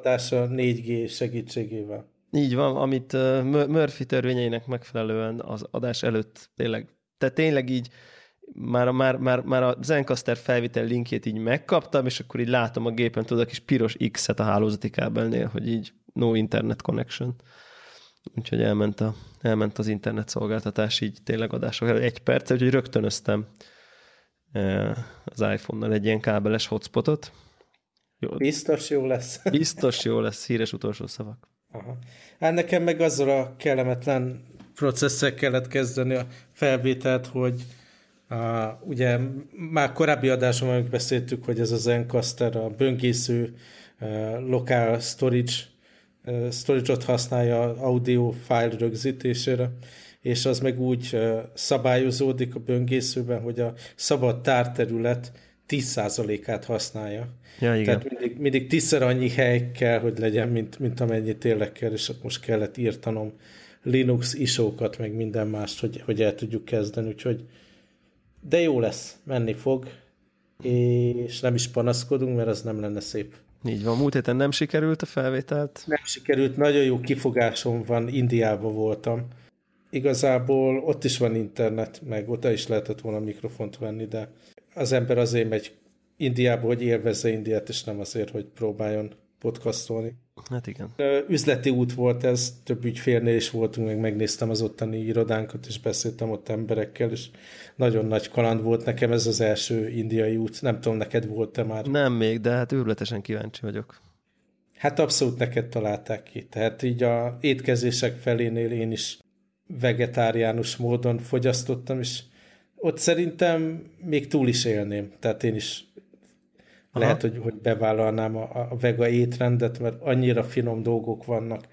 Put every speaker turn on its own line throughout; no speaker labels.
14. adása 4G segítségével.
Így van, amit Murphy törvényeinek megfelelően az adás előtt tényleg, tehát tényleg így már, már, már, már a Zencaster felvitel linkjét így megkaptam, és akkor így látom a gépen, tudod, a kis piros X-et a hálózati kábelnél, hogy így no internet connection. Úgyhogy elment, a, elment az internet szolgáltatás így tényleg adások egy perc, úgyhogy rögtönöztem az iPhone-nal egy ilyen kábeles hotspotot.
Jó. Biztos jó lesz.
Biztos jó lesz, híres utolsó szavak.
Aha. Hát nekem meg azzal a kellemetlen processzel kellett kezdeni a felvételt, hogy Uh, ugye már korábbi adásomban beszéltük, hogy ez az Encaster a böngésző uh, lokál storage uh, storage-ot használja audio file rögzítésére, és az meg úgy uh, szabályozódik a böngészőben, hogy a szabad tárterület 10%-át használja.
Ja, igen.
Tehát mindig, mindig tízszer annyi hely kell, hogy legyen, mint, mint amennyi tényleg kell, és akkor most kellett írtanom Linux isókat, meg minden mást, hogy, hogy el tudjuk kezdeni, úgyhogy de jó lesz, menni fog, és nem is panaszkodunk, mert az nem lenne szép.
Így van, múlt héten nem sikerült a felvételt?
Nem sikerült, nagyon jó kifogásom van, Indiában voltam. Igazából ott is van internet, meg ott is lehetett volna mikrofont venni, de az ember azért megy Indiába, hogy élvezze Indiát, és nem azért, hogy próbáljon podcastolni.
Hát igen.
Üzleti út volt ez, több ügyfélnél is voltunk, meg megnéztem az ottani irodánkat, és beszéltem ott emberekkel, és nagyon nagy kaland volt nekem ez az első indiai út. Nem tudom, neked volt-e már?
Nem még, de hát őrületesen kíváncsi vagyok.
Hát abszolút neked találták ki. Tehát így a étkezések felénél én is vegetáriánus módon fogyasztottam, és ott szerintem még túl is élném. Tehát én is Aha. Lehet, hogy, hogy bevállalnám a, a vega étrendet, mert annyira finom dolgok vannak,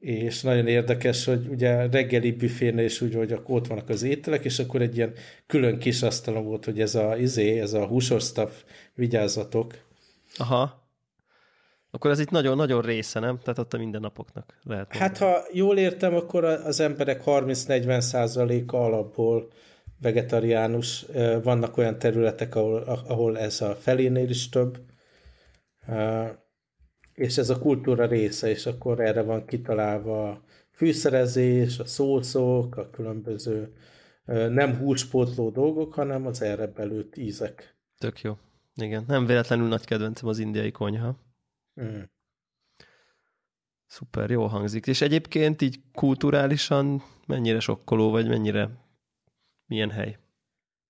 és nagyon érdekes, hogy ugye reggeli büfénél is úgy, hogy akkor ott vannak az ételek, és akkor egy ilyen külön kis asztalon volt, hogy ez a izé, ez a húsos stuff, vigyázzatok.
Aha. Akkor ez itt nagyon-nagyon része, nem? Tehát ott a mindennapoknak lehet
mondani. Hát ha jól értem, akkor az emberek 30-40 százaléka alapból vegetariánus. Vannak olyan területek, ahol, ahol ez a felénél is több, és ez a kultúra része, és akkor erre van kitalálva a fűszerezés, a szószok, a különböző nem húspótló dolgok, hanem az erre belőtt ízek.
Tök jó. Igen, nem véletlenül nagy kedvencem az indiai konyha. Mm. Szuper, jó hangzik. És egyébként így kulturálisan mennyire sokkoló, vagy mennyire milyen hely?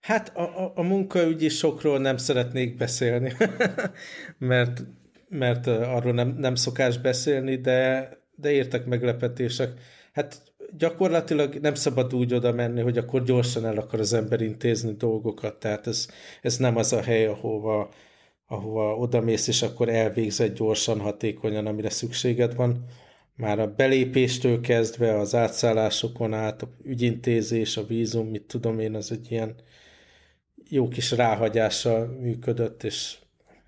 Hát a, a, a munkaügyi sokról nem szeretnék beszélni, mert, mert arról nem, nem szokás beszélni, de, de értek meglepetések. Hát gyakorlatilag nem szabad úgy oda menni, hogy akkor gyorsan el akar az ember intézni dolgokat, tehát ez, ez nem az a hely, ahova, ahova odamész, és akkor elvégzed gyorsan, hatékonyan, amire szükséged van már a belépéstől kezdve az átszállásokon át, a ügyintézés, a vízum, mit tudom én, az egy ilyen jó kis ráhagyással működött, és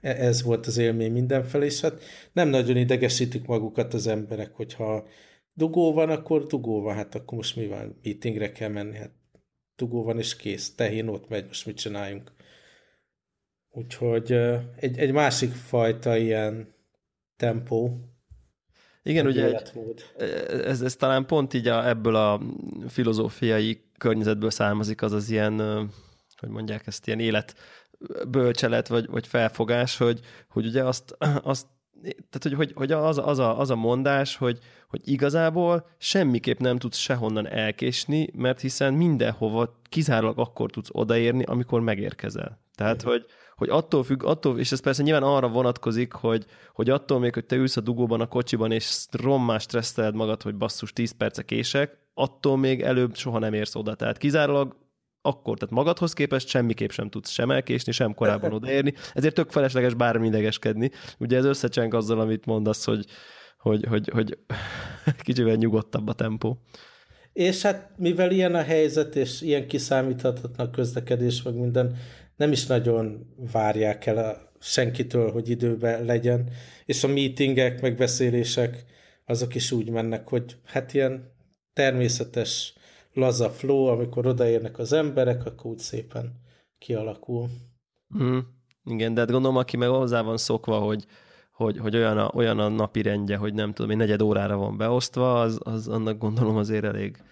e- ez volt az élmény mindenfelé, és hát nem nagyon idegesítik magukat az emberek, hogyha dugó van, akkor dugó van, hát akkor most mi van, meetingre kell menni, hát dugó van és kész, tehén ott megy, most mit csináljunk. Úgyhogy egy, egy másik fajta ilyen tempó,
igen, ugye ez, ez talán pont így a, ebből a filozófiai környezetből származik az az ilyen, hogy mondják ezt, ilyen élet bölcselet vagy, vagy felfogás, hogy, hogy ugye azt, azt tehát, hogy, hogy, hogy az, az, a, az a mondás, hogy, hogy igazából semmiképp nem tudsz sehonnan elkésni, mert hiszen mindenhova kizárólag akkor tudsz odaérni, amikor megérkezel. Tehát, hogy, hogy attól függ, attól, és ez persze nyilván arra vonatkozik, hogy, hogy attól még, hogy te ülsz a dugóban, a kocsiban, és rommá stresszeled magad, hogy basszus 10 perce kések, attól még előbb soha nem érsz oda. Tehát kizárólag akkor, tehát magadhoz képest semmiképp sem tudsz sem elkésni, sem korábban odaérni, ezért tök felesleges bármi idegeskedni. Ugye ez összecseng azzal, amit mondasz, hogy, hogy, hogy, hogy kicsivel nyugodtabb a tempó.
És hát mivel ilyen a helyzet, és ilyen kiszámíthatatlan a közlekedés, meg minden, nem is nagyon várják el a senkitől, hogy időben legyen, és a meetingek, megbeszélések, azok is úgy mennek, hogy hát ilyen természetes laza flow, amikor odaérnek az emberek, akkor úgy szépen kialakul.
Mm, igen, de hát gondolom, aki meg hozzá van szokva, hogy, hogy, hogy olyan, a, olyan a napi rendje, hogy nem tudom, egy negyed órára van beosztva, az, az annak gondolom azért elég.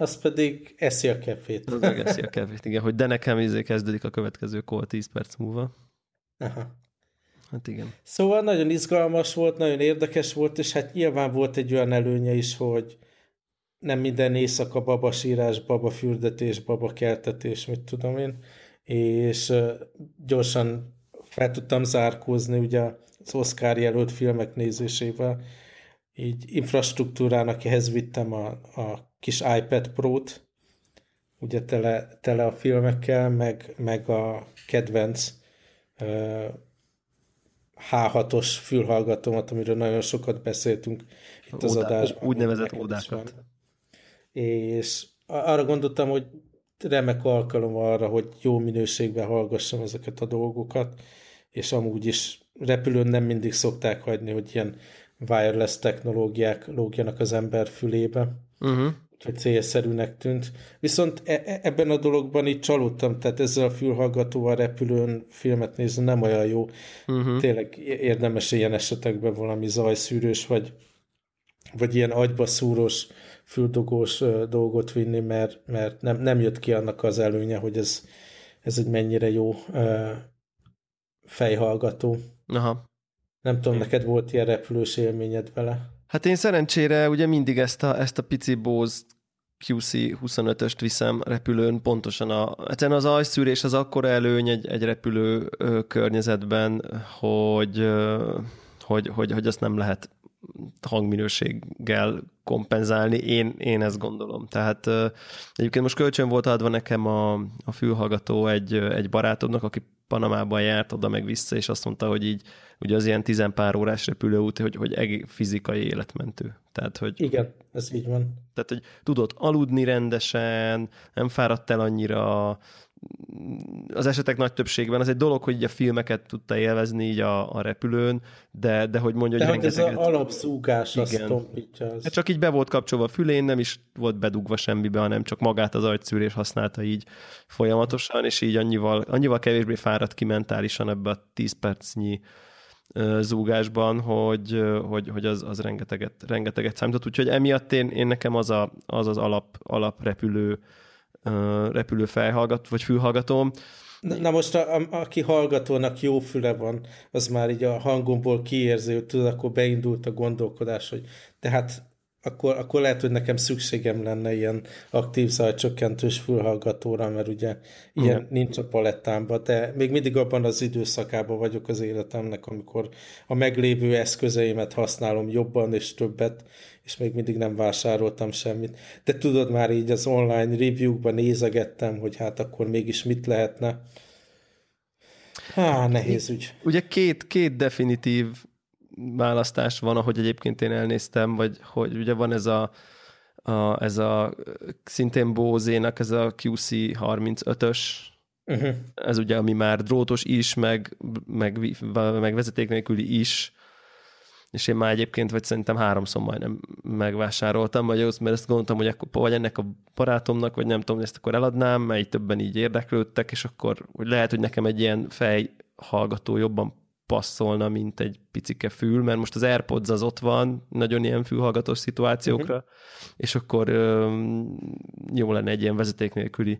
Az pedig eszi a kefét.
Az meg eszi a kefét, igen, hogy de nekem izé kezdődik a következő kol 10 perc múlva.
Aha.
Hát igen.
Szóval nagyon izgalmas volt, nagyon érdekes volt, és hát nyilván volt egy olyan előnye is, hogy nem minden éjszaka babasírás, babafürdetés, babakeltetés, mit tudom én, és gyorsan fel tudtam zárkózni ugye az Oscar jelölt filmek nézésével, így infrastruktúrának ehhez vittem a, a kis iPad Pro-t, ugye tele, tele a filmekkel, meg, meg a kedvenc uh, H6-os fülhallgatómat, amiről nagyon sokat beszéltünk itt az adásban.
Úgynevezett ódákat.
És arra gondoltam, hogy remek alkalom arra, hogy jó minőségben hallgassam ezeket a dolgokat, és amúgy is repülőn nem mindig szokták hagyni, hogy ilyen wireless technológiák lógjanak az ember fülébe. Uh-huh. Úgyhogy célszerűnek tűnt. Viszont e- e- ebben a dologban így csalódtam, tehát ezzel a fülhallgatóval repülőn filmet nézni nem olyan jó. Uh-huh. Tényleg érdemes ilyen esetekben valami zajszűrős, vagy, vagy ilyen agyba szúrós, füldogós dolgot vinni, mert, mert nem, nem jött ki annak az előnye, hogy ez, ez egy mennyire jó fejhallgató.
Aha.
Nem tudom, neked volt ilyen repülős élményed vele?
Hát én szerencsére ugye mindig ezt a, ezt a pici Bose QC 25-öst viszem repülőn, pontosan a, egyszerűen az ajszűrés az akkora előny egy, egy repülő környezetben, hogy, hogy, hogy, hogy azt nem lehet hangminőséggel kompenzálni, én, én ezt gondolom. Tehát egyébként most kölcsön volt adva nekem a, a fülhallgató egy, egy barátomnak, aki Panamában járt oda meg vissza, és azt mondta, hogy így ugye az ilyen tizenpár órás repülőút, hogy, hogy fizikai életmentő. Tehát, hogy,
Igen, ez így van.
Tehát, hogy tudod aludni rendesen, nem fáradt el annyira, az esetek nagy többségben az egy dolog, hogy így a filmeket tudta élvezni így a, a repülőn, de, de hogy mondja,
de hogy rengeteget... ez az alapszúgás, tompítja. Az...
Hát csak így be volt kapcsolva a fülén, nem is volt bedugva semmibe, hanem csak magát az agyszűrés használta így folyamatosan, és így annyival, annyival kevésbé fáradt ki mentálisan ebbe a 10 percnyi zúgásban, hogy, hogy, hogy az, az rengeteget, rengeteget számított. Úgyhogy emiatt én, én nekem az a, az, az alap, alaprepülő repülő felhallgat, vagy fülhallgatóm.
Na, na most, a, a, aki hallgatónak jó füle van, az már így a hangomból kiérzi, hogy tud, akkor beindult a gondolkodás, hogy tehát akkor, akkor lehet, hogy nekem szükségem lenne ilyen aktív zajcsökkentős fülhallgatóra, mert ugye ilyen uh-huh. nincs a palettámban, de még mindig abban az időszakában vagyok az életemnek, amikor a meglévő eszközeimet használom jobban és többet, és még mindig nem vásároltam semmit. De tudod, már így az online review-kban nézegettem, hogy hát akkor mégis mit lehetne. Há, nehéz ügy.
Ugye két, két definitív választás van, ahogy egyébként én elnéztem, vagy hogy ugye van ez a, a ez a szintén Bózénak ez a QC 35-ös, uh-huh. ez ugye, ami már drótos is, meg, meg, meg vezeték nélküli is, és én már egyébként, vagy szerintem háromszor majdnem megvásároltam, vagy az, mert ezt gondoltam, hogy akkor vagy ennek a barátomnak, vagy nem tudom, ezt akkor eladnám, mert így többen így érdeklődtek, és akkor hogy lehet, hogy nekem egy ilyen fejhallgató jobban passzolna, mint egy picike fül, mert most az AirPods az ott van, nagyon ilyen fülhallgatós szituációkra, uh-huh. és akkor ö, jó lenne egy ilyen vezeték nélküli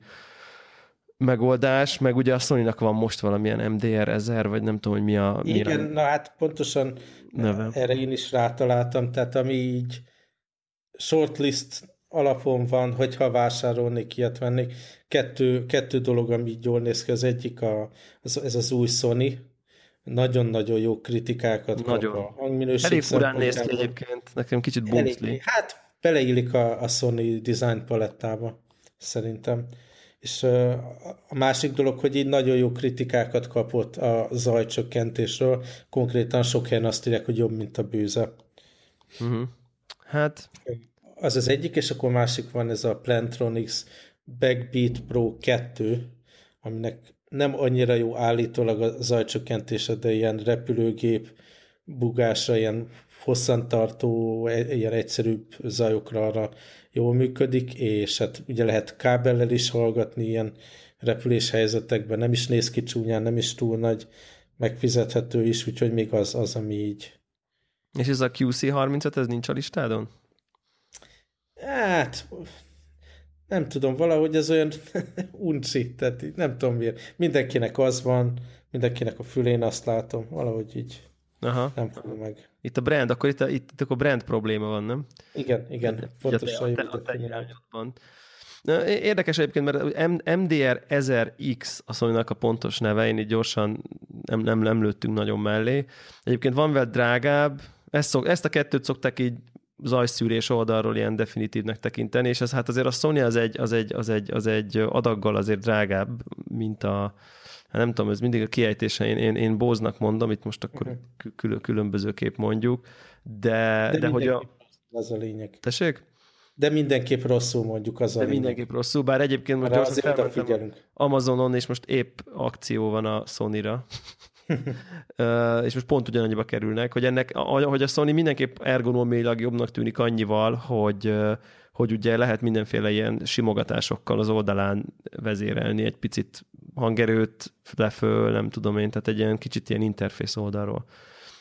megoldás, meg ugye a sony van most valamilyen MDR 1000, vagy nem tudom, hogy mi a... Mi
Igen, a... na hát pontosan neve. erre én is rátaláltam, tehát ami így shortlist alapon van, hogyha vásárolnék, ilyet vennék. Kettő, kettő dolog, ami így jól néz ki. Az egyik a, az, ez az új Sony, nagyon-nagyon jó kritikákat
nagyon. kap a hangminőség. Elég furán néz ki egyébként, nekem kicsit bumszli.
Hát beleillik a, a Sony design palettába, szerintem. És a másik dolog, hogy így nagyon jó kritikákat kapott a zajcsökkentésről, konkrétan sok helyen azt írják, hogy jobb, mint a bőze.
Uh-huh. Hát...
Az az egyik, és akkor másik van ez a Plantronics Backbeat Pro 2, aminek nem annyira jó állítólag a zajcsökkentése, de ilyen repülőgép bugásra, ilyen hosszantartó, e, ilyen egyszerűbb zajokra arra jól működik, és hát ugye lehet kábellel is hallgatni ilyen repülés helyzetekben, nem is néz ki csúnyán, nem is túl nagy, megfizethető is, úgyhogy még az, az ami így.
És ez a QC35, ez nincs a listádon?
Hát, nem tudom, valahogy ez olyan unci, tehát nem tudom miért. Mindenkinek az van, mindenkinek a fülén azt látom, valahogy így Aha. nem tudom meg.
Itt a brand, akkor itt, a, itt, itt a brand probléma van, nem?
Igen, igen, pontosan.
A, a, a, a Érdekes egyébként, mert MDR 1000X a sony a pontos neve, én így gyorsan nem, nem, nem lőttünk nagyon mellé. Egyébként van vele drágább, ezt, szok, ezt a kettőt szokták így zajszűrés oldalról ilyen definitívnek tekinteni, és ez hát azért a Sony az egy, az egy, az egy, az egy adaggal azért drágább, mint a, hát nem tudom, ez mindig a kiejtése, én, én, én bóznak mondom, itt most akkor uh-huh. kül- különbözőképp mondjuk, de, de,
de
hogy a...
Az a lényeg.
Tessék?
De mindenképp rosszul mondjuk az a
De lényeg. mindenképp rosszul, bár egyébként most gyorsan
figyelünk.
Amazonon, és most épp akció van a Sony-ra. és most pont ugyanannyiba kerülnek, hogy ennek, hogy a Sony mindenképp ergonómiailag jobbnak tűnik annyival, hogy, hogy ugye lehet mindenféle ilyen simogatásokkal az oldalán vezérelni egy picit hangerőt leföl, nem tudom én, tehát egy ilyen kicsit ilyen interfész oldalról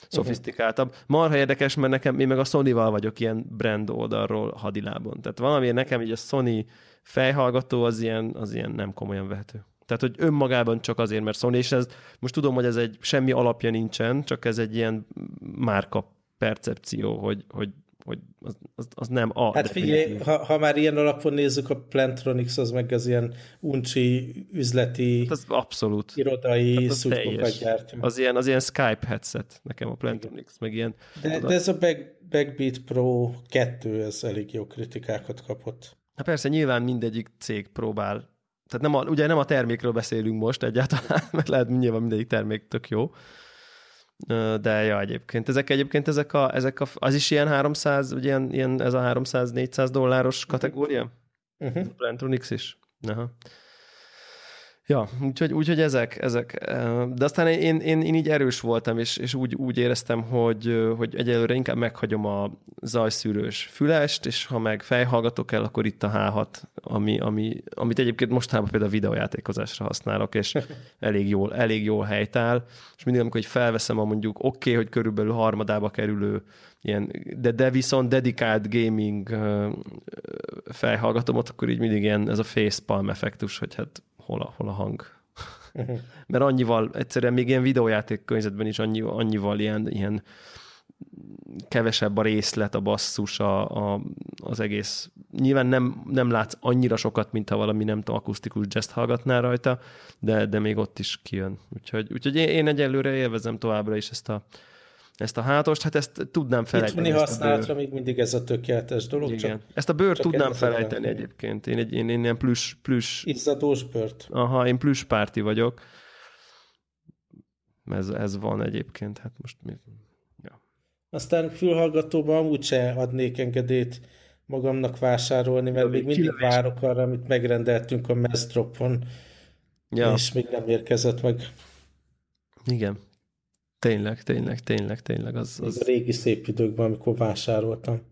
szofisztikáltabb. Marha érdekes, mert nekem, én meg a Sony-val vagyok ilyen brand oldalról hadilábon. Tehát valamiért nekem így a Sony fejhallgató az ilyen, az ilyen nem komolyan vehető. Tehát, hogy önmagában csak azért, mert Sony, és ez, most tudom, hogy ez egy semmi alapja nincsen, csak ez egy ilyen márka percepció, hogy, hogy, hogy az, az, az nem a...
Hát figyelj, ha, ha már ilyen alapon nézzük, a Plantronics az meg az ilyen uncsi üzleti hát
az abszolút.
irodai hát az teljes. gyártja.
Az ilyen, az ilyen Skype headset nekem a Plantronics, meg ilyen...
De, de ez a Back, Backbeat Pro 2, ez elég jó kritikákat kapott.
Hát persze, nyilván mindegyik cég próbál tehát nem a, ugye nem a termékről beszélünk most egyáltalán, mert lehet nyilván mindegyik termék tök jó, de ja, egyébként. Ezek egyébként, ezek a, ezek a, az is ilyen 300, ugye ilyen, ilyen ez a 300-400 dolláros kategória? Uh-huh. Plantronics is? Aha. Ja, úgyhogy, úgyhogy ezek, ezek. De aztán én, én, én így erős voltam, és, és úgy, úgy éreztem, hogy, hogy egyelőre inkább meghagyom a zajszűrős fülest, és ha meg fejhallgatok el, akkor itt a H6, ami, ami, amit egyébként mostában például videójátékozásra használok, és elég jól, elég jól helytáll, és mindig, amikor hogy felveszem a mondjuk oké, okay, hogy körülbelül harmadába kerülő ilyen, de, de viszont dedikált gaming fejhallgatomot, akkor így mindig ilyen ez a facepalm effektus, hogy hát hol a, hol a hang. Mert annyival, egyszerűen még ilyen videójáték környezetben is annyi, annyival ilyen, ilyen kevesebb a részlet, a basszus, a, a, az egész. Nyilván nem, nem látsz annyira sokat, mint ha valami nem tudom, akusztikus jazz hallgatnál rajta, de, de még ott is kijön. Úgyhogy, úgyhogy én, én egyelőre élvezem továbbra is ezt a, ezt a hátost, hát ezt tudnám felejteni.
Itthoni használatra még mindig ez a tökéletes dolog.
Igen. Csak, ezt a bőrt tudnám felejteni egyébként. Én egy én, én ilyen plusz... plusz...
Izzadós bőrt.
Aha, én plusz párti vagyok. Ez, ez van egyébként, hát most mi... Ja.
Aztán fülhallgatóban amúgy se adnék engedélyt magamnak vásárolni, mert ja, még mindig kilövés. várok arra, amit megrendeltünk a Mestropon, ja. és még nem érkezett meg.
Igen. Tényleg, tényleg, tényleg, tényleg. Az, az...
a régi szép időkben, amikor vásároltam.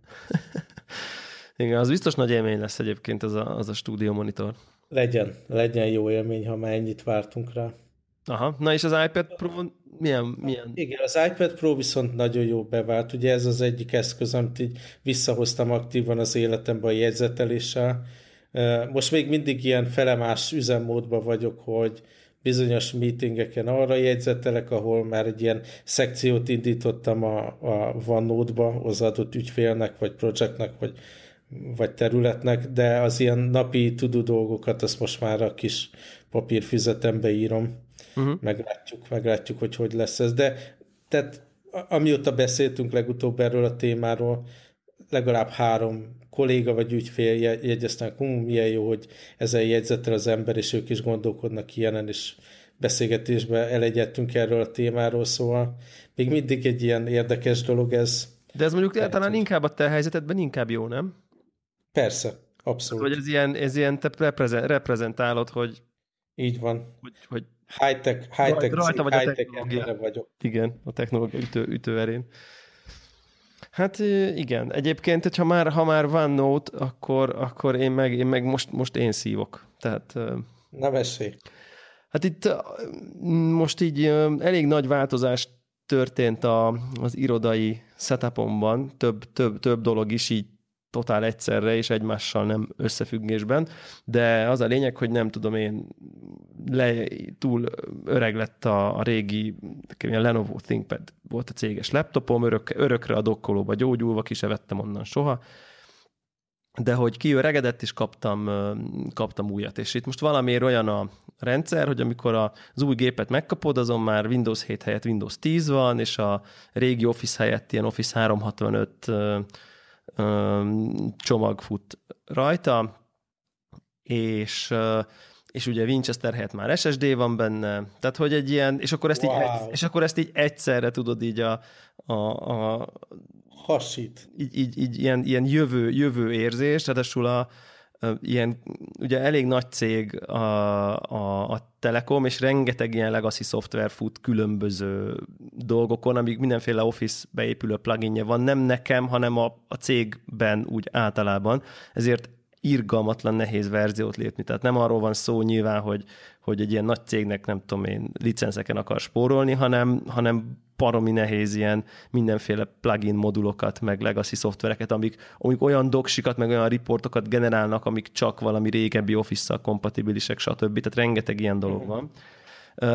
Igen, az biztos nagy élmény lesz egyébként az a, az a stúdió monitor.
Legyen, legyen jó élmény, ha már ennyit vártunk rá.
Aha, na és az iPad Pro milyen, milyen?
Igen, az iPad Pro viszont nagyon jó bevált. Ugye ez az egyik eszköz, amit így visszahoztam aktívan az életemben a jegyzeteléssel. Most még mindig ilyen felemás üzemmódban vagyok, hogy bizonyos meetingeken arra jegyzetelek, ahol már egy ilyen szekciót indítottam a, a OneNote-ba az adott ügyfélnek, vagy projektnek, vagy, vagy területnek, de az ilyen napi tudó dolgokat azt most már a kis papírfüzetembe írom. Uh-huh. Meglátjuk, meglátjuk, hogy hogy lesz ez. De tehát amióta beszéltünk legutóbb erről a témáról, legalább három kolléga vagy ügyfél jegyeztek, hú, milyen jó, hogy ezzel jegyzettel az ember, és ők is gondolkodnak ilyenen, és beszélgetésbe elegyedtünk erről a témáról, szóval még mindig egy ilyen érdekes dolog ez.
De ez mondjuk lehet, talán inkább a te helyzetedben inkább jó, nem?
Persze, abszolút.
Vagy ez ilyen, ez ilyen te reprezentálod, hogy
így van.
Hogy, hogy
high-tech, high-tech, rajta vagy high-tech a vagyok.
Igen, a technológia ütő, ütőerén. Hát igen, egyébként, hogyha már, ha már van Note, akkor, akkor én meg, én meg most, most én szívok. Tehát...
Na veszély.
Hát itt most így elég nagy változás történt a, az irodai setupomban, több, több, több dolog is így totál egyszerre és egymással nem összefüggésben, de az a lényeg, hogy nem tudom én, le, túl öreg lett a, a régi a Lenovo ThinkPad volt a céges laptopom, örök, örökre a dokkolóba gyógyulva, ki se vettem onnan soha, de hogy kiöregedett, és kaptam, kaptam újat. És itt most valamiért olyan a rendszer, hogy amikor az új gépet megkapod, azon már Windows 7 helyett Windows 10 van, és a régi Office helyett ilyen Office 365 csomag fut rajta, és és ugye Winchester helyett már SSD van benne, tehát hogy egy ilyen, és akkor ezt, wow. így, és akkor ezt így egyszerre tudod így a, a, a
hasít.
Így, így, így ilyen, ilyen jövő, jövő érzés, ráadásul a, ilyen, ugye elég nagy cég a, a, a Telekom, és rengeteg ilyen legacy szoftver fut különböző dolgokon, amíg mindenféle Office beépülő pluginje van, nem nekem, hanem a, a cégben úgy általában, ezért irgalmatlan nehéz verziót lépni. Tehát nem arról van szó nyilván, hogy, hogy egy ilyen nagy cégnek nem tudom én licenszeken akar spórolni, hanem, hanem paromi nehéz ilyen mindenféle plugin modulokat, meg legacy szoftvereket, amik, amik olyan doksikat, meg olyan riportokat generálnak, amik csak valami régebbi Office-szal kompatibilisek, stb. Tehát rengeteg ilyen dolog van.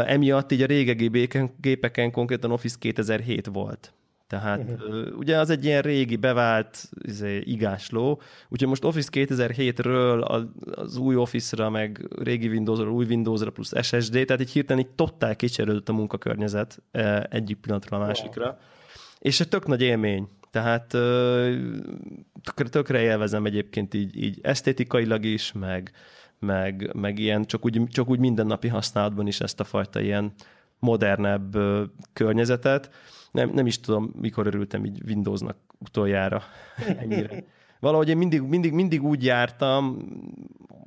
Emiatt így a régebbi gépeken konkrétan Office 2007 volt. Tehát uh-huh. ugye az egy ilyen régi, bevált izé, igásló, úgyhogy most Office 2007-ről az új Office-ra, meg régi Windows-ra, új Windows-ra plusz SSD, tehát így hirtelen így totál kicserődött a munkakörnyezet egyik pillanatra a másikra. Wow. És egy tök nagy élmény. Tehát tökre, tökre élvezem egyébként így, így esztétikailag is, meg, meg, meg ilyen csak úgy, csak úgy mindennapi használatban is ezt a fajta ilyen modernebb környezetet nem, nem is tudom, mikor örültem így Windowsnak utoljára ennyire. Valahogy én mindig, mindig, mindig úgy jártam,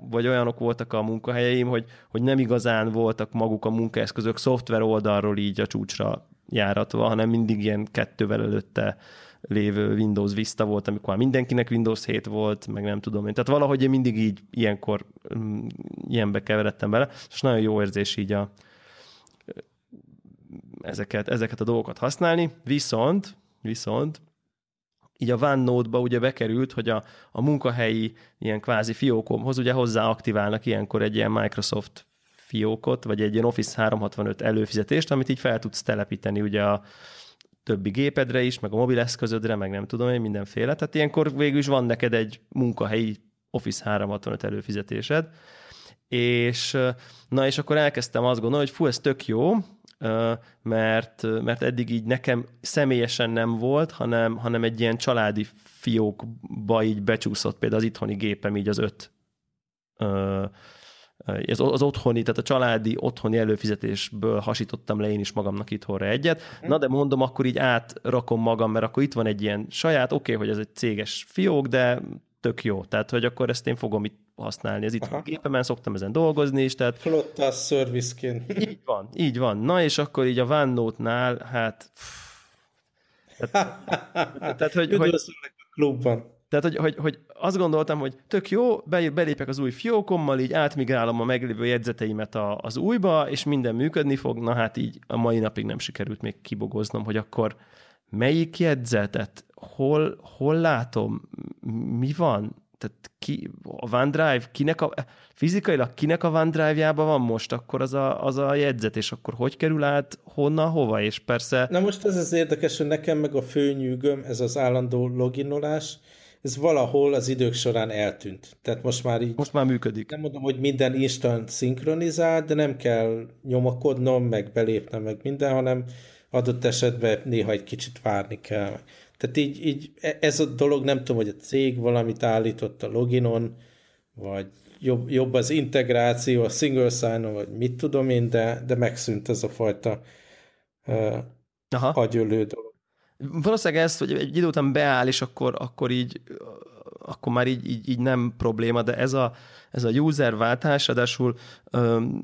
vagy olyanok voltak a munkahelyeim, hogy, hogy nem igazán voltak maguk a munkaeszközök szoftver oldalról így a csúcsra járatva, hanem mindig ilyen kettővel előtte lévő Windows Vista volt, amikor már mindenkinek Windows 7 volt, meg nem tudom én. Tehát valahogy én mindig így ilyenkor mm, ilyenbe keveredtem bele, és nagyon jó érzés így a, ezeket, ezeket a dolgokat használni, viszont, viszont így a OneNote-ba ugye bekerült, hogy a, a munkahelyi ilyen kvázi fiókomhoz ugye hozzá aktiválnak ilyenkor egy ilyen Microsoft fiókot, vagy egy ilyen Office 365 előfizetést, amit így fel tudsz telepíteni ugye a többi gépedre is, meg a mobileszközödre, meg nem tudom én, mindenféle. Tehát ilyenkor végül is van neked egy munkahelyi Office 365 előfizetésed, és na és akkor elkezdtem azt gondolni, hogy fú, ez tök jó, mert, mert eddig így nekem személyesen nem volt, hanem, hanem egy ilyen családi fiókba így becsúszott például az itthoni gépem így az öt az, az otthoni, tehát a családi otthoni előfizetésből hasítottam le én is magamnak itthonra egyet. Mhm. Na de mondom, akkor így átrakom magam, mert akkor itt van egy ilyen saját, oké, okay, hogy ez egy céges fiók, de tök jó. Tehát, hogy akkor ezt én fogom itt használni. Ez itt a gépemen szoktam ezen dolgozni is. Tehát...
Flotta serviceként.
Így van, így van. Na és akkor így a OneNote-nál, hát...
Tehát, tehát hogy, hogy, a klubban.
Tehát, hogy, hogy, hogy azt gondoltam, hogy tök jó, belépek az új fiókommal, így átmigrálom a meglévő jegyzeteimet a, az újba, és minden működni fog. Na hát így a mai napig nem sikerült még kibogoznom, hogy akkor melyik jegyzetet, hol, hol látom, mi van, tehát ki, a OneDrive, kinek a, fizikailag kinek a OneDrive-jába van most, akkor az a, az a jegyzet, és akkor hogy kerül át, honnan, hova, és persze...
Na most ez az érdekes, hogy nekem meg a főnyűgöm, ez az állandó loginolás, ez valahol az idők során eltűnt. Tehát most már így...
Most már működik.
Nem mondom, hogy minden instant szinkronizál, de nem kell nyomakodnom, meg belépnem, meg minden, hanem adott esetben néha egy kicsit várni kell. Tehát így, így e, ez a dolog, nem tudom, hogy a cég valamit állított a loginon, vagy jobb, jobb az integráció, a single sign vagy mit tudom én, de, de megszűnt ez a fajta uh, Aha. agyölő dolog.
Valószínűleg ez, hogy egy idő után beáll, és akkor, akkor így akkor már így, így, így nem probléma, de ez a, ez a user váltás, ráadásul öm,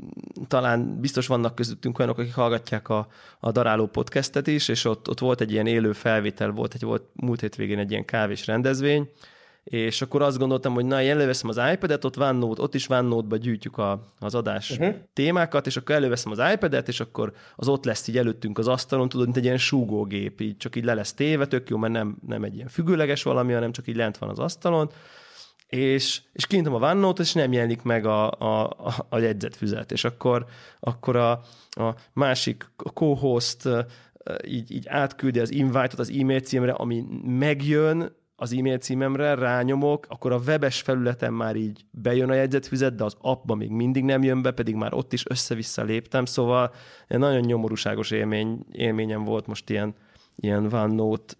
talán biztos vannak közöttünk olyanok, akik hallgatják a, a Daráló podcastet is, és ott, ott volt egy ilyen élő felvétel, volt egy volt múlt hétvégén egy ilyen kávés rendezvény, és akkor azt gondoltam, hogy na, előveszem az iPad-et, ott OneNote, ott is OneNote-ba gyűjtjük a, az adás uh-huh. témákat, és akkor előveszem az iPad-et, és akkor az ott lesz így előttünk az asztalon, tudod, mint egy ilyen súgógép, így csak így le lesz téve, tök jó, mert nem, nem egy ilyen függőleges valami, hanem csak így lent van az asztalon, és, és kinyitom a OneNote, és nem jelenik meg a, a, a, a jegyzetfüzet, és akkor, akkor a, a másik co-host így, így átküldi az invite-ot az e-mail címre, ami megjön, az e-mail címemre, rányomok, akkor a webes felületen már így bejön a jegyzetfüzet, de az appban még mindig nem jön be, pedig már ott is össze-vissza léptem, szóval egy nagyon nyomorúságos élmény, élményem volt most ilyen, ilyen OneNote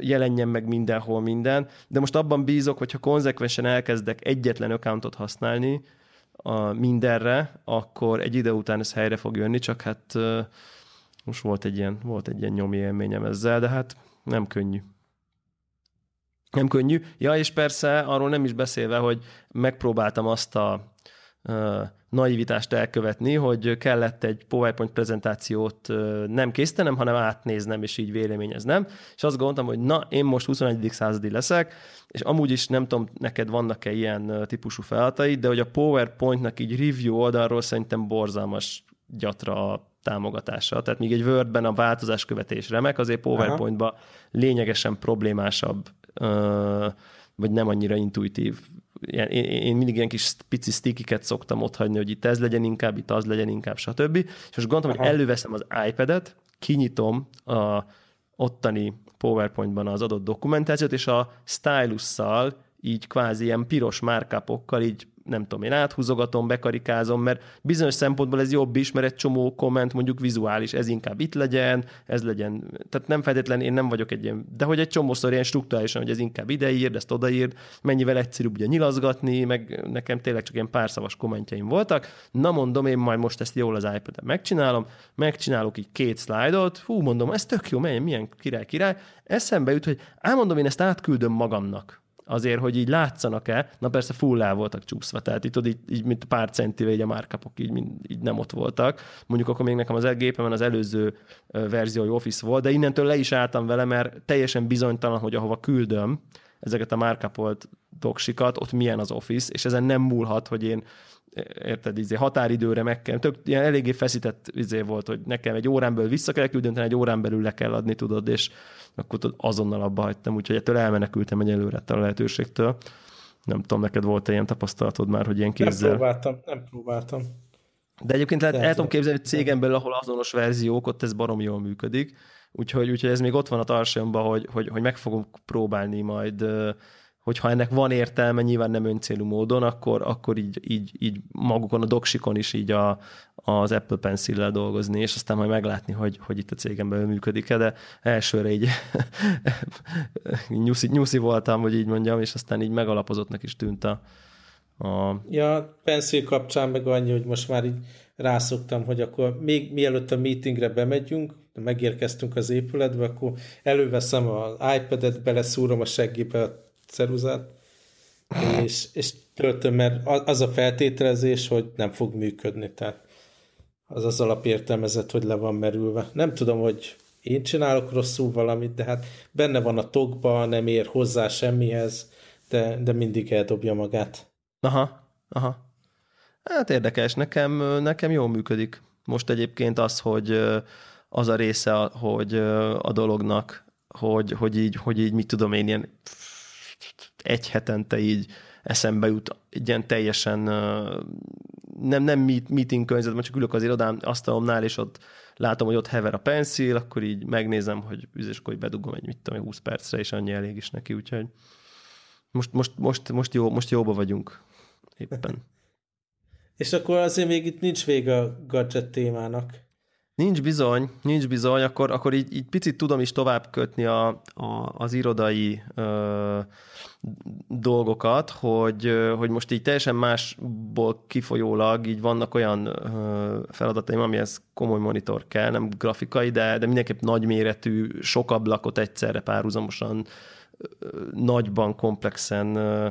jelenjen meg mindenhol minden, de most abban bízok, hogyha konzekvensen elkezdek egyetlen accountot használni a mindenre, akkor egy ide után ez helyre fog jönni, csak hát most volt egy ilyen, volt egy ilyen nyomi élményem ezzel, de hát nem könnyű nem könnyű. Ja, és persze arról nem is beszélve, hogy megpróbáltam azt a uh, naivitást elkövetni, hogy kellett egy PowerPoint prezentációt uh, nem készítenem, hanem átnéznem, és így véleményeznem. És azt gondoltam, hogy na, én most 21. századi leszek, és amúgy is nem tudom, neked vannak-e ilyen típusú feladatai, de hogy a PowerPointnak így review oldalról szerintem borzalmas gyatra a támogatása. Tehát míg egy Wordben a változás követés remek, azért PowerPointban lényegesen problémásabb vagy nem annyira intuitív. Én, én mindig ilyen kis pici stickiket szoktam ott hagyni, hogy itt ez legyen inkább, itt az legyen inkább, stb. És most gondolom, Aha. hogy előveszem az iPad-et, kinyitom a ottani PowerPoint-ban az adott dokumentációt, és a stylusszal így kvázi ilyen piros márkápokkal így nem tudom, én áthúzogatom, bekarikázom, mert bizonyos szempontból ez jobb is, mert egy csomó komment mondjuk vizuális, ez inkább itt legyen, ez legyen, tehát nem feltétlenül én nem vagyok egy ilyen, de hogy egy csomószor ilyen struktúrálisan, hogy ez inkább ideírd, ezt odaírd, mennyivel egyszerűbb ugye nyilazgatni, meg nekem tényleg csak ilyen párszavas kommentjeim voltak. Na mondom, én majd most ezt jól az iPad-en megcsinálom, megcsinálok így két szlájdot, hú, mondom, ez tök jó, milyen, milyen király, király. Eszembe jut, hogy álmondom, én ezt átküldöm magamnak azért, hogy így látszanak-e, na persze full voltak csúszva, tehát itt így, így mint pár centivel így a márkapok így, így nem ott voltak. Mondjuk akkor még nekem az gépemen az előző verziói Office volt, de innentől le is álltam vele, mert teljesen bizonytalan, hogy ahova küldöm ezeket a márkapolt doksikat, ott milyen az Office, és ezen nem múlhat, hogy én érted, izé, határidőre meg kell, tök, ilyen eléggé feszített izé volt, hogy nekem egy órán belül vissza kell küldeni, egy órán belül le kell adni, tudod, és akkor tudod, azonnal abba hagytam, úgyhogy ettől elmenekültem egy előre a lehetőségtől. Nem tudom, neked volt-e ilyen tapasztalatod már, hogy ilyen kézzel...
Nem próbáltam, nem próbáltam.
De egyébként lehet, el tudom képzelni, hogy cégen belül, ahol azonos verziók, ott ez barom jól működik. Úgyhogy, úgyhogy ez még ott van a tarsajomban, hogy, hogy, hogy meg fogom próbálni majd hogyha ennek van értelme, nyilván nem öncélú módon, akkor, akkor így, így, így magukon a doksikon is így a, az Apple pencil dolgozni, és aztán majd meglátni, hogy, hogy itt a cégem belül működik-e, de elsőre így nyuszi, nyuszi voltam, hogy így mondjam, és aztán így megalapozottnak is tűnt a, a...
Ja, pencil kapcsán meg annyi, hogy most már így rászoktam, hogy akkor még mielőtt a meetingre bemegyünk, megérkeztünk az épületbe, akkor előveszem az iPad-et, beleszúrom a seggébe a ceruzát, és, és töltöm, mert az a feltételezés, hogy nem fog működni, tehát az az alapértelmezet, hogy le van merülve. Nem tudom, hogy én csinálok rosszul valamit, de hát benne van a tokba, nem ér hozzá semmihez, de, de mindig eldobja magát.
Aha, aha. Hát érdekes, nekem, nekem jól működik. Most egyébként az, hogy az a része, hogy a dolognak, hogy, hogy, így, hogy így mit tudom én, ilyen egy hetente így eszembe jut egy ilyen teljesen nem, nem meeting környezet, mert csak ülök az irodám asztalomnál, és ott látom, hogy ott hever a pencil, akkor így megnézem, hogy akkor hogy bedugom egy, mit tudom, 20 percre, és annyi elég is neki, úgyhogy most, most, most, most, jó, most jóba vagyunk éppen.
és akkor azért még itt nincs vége a gadget témának.
Nincs bizony, nincs bizony, akkor, akkor így, így picit tudom is tovább kötni a, a, az irodai ö, dolgokat, hogy, hogy most így teljesen másból kifolyólag így vannak olyan ö, feladataim, amihez komoly monitor kell, nem grafikai, de, de mindenképp nagyméretű, sok ablakot egyszerre párhuzamosan, ö, nagyban, komplexen ö,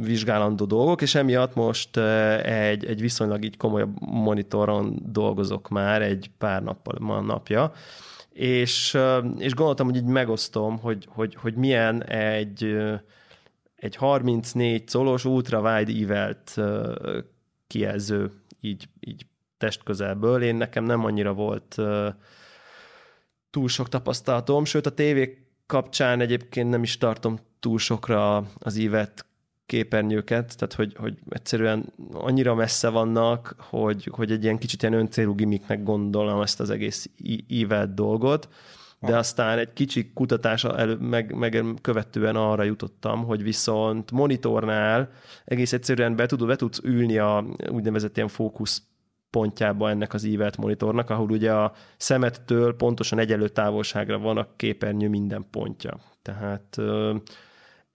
vizsgálandó dolgok, és emiatt most egy, egy viszonylag így komolyabb monitoron dolgozok már egy pár nappal, ma napja, és, és gondoltam, hogy így megosztom, hogy, hogy, hogy milyen egy, egy 34 colos ultra-wide ivelt kijelző így, így testközelből. Én nekem nem annyira volt túl sok tapasztalatom, sőt a tévé kapcsán egyébként nem is tartom túl sokra az ívet képernyőket, tehát hogy, hogy egyszerűen annyira messze vannak, hogy, hogy egy ilyen kicsit ilyen öncélú gimmicknek gondolom ezt az egész ívet dolgot, de aztán egy kicsi kutatás elő, meg, meg követően arra jutottam, hogy viszont monitornál egész egyszerűen be, tud, be tudsz ülni a úgynevezett ilyen fókusz pontjába ennek az ívelt monitornak, ahol ugye a szemettől pontosan egyenlő távolságra van a képernyő minden pontja. Tehát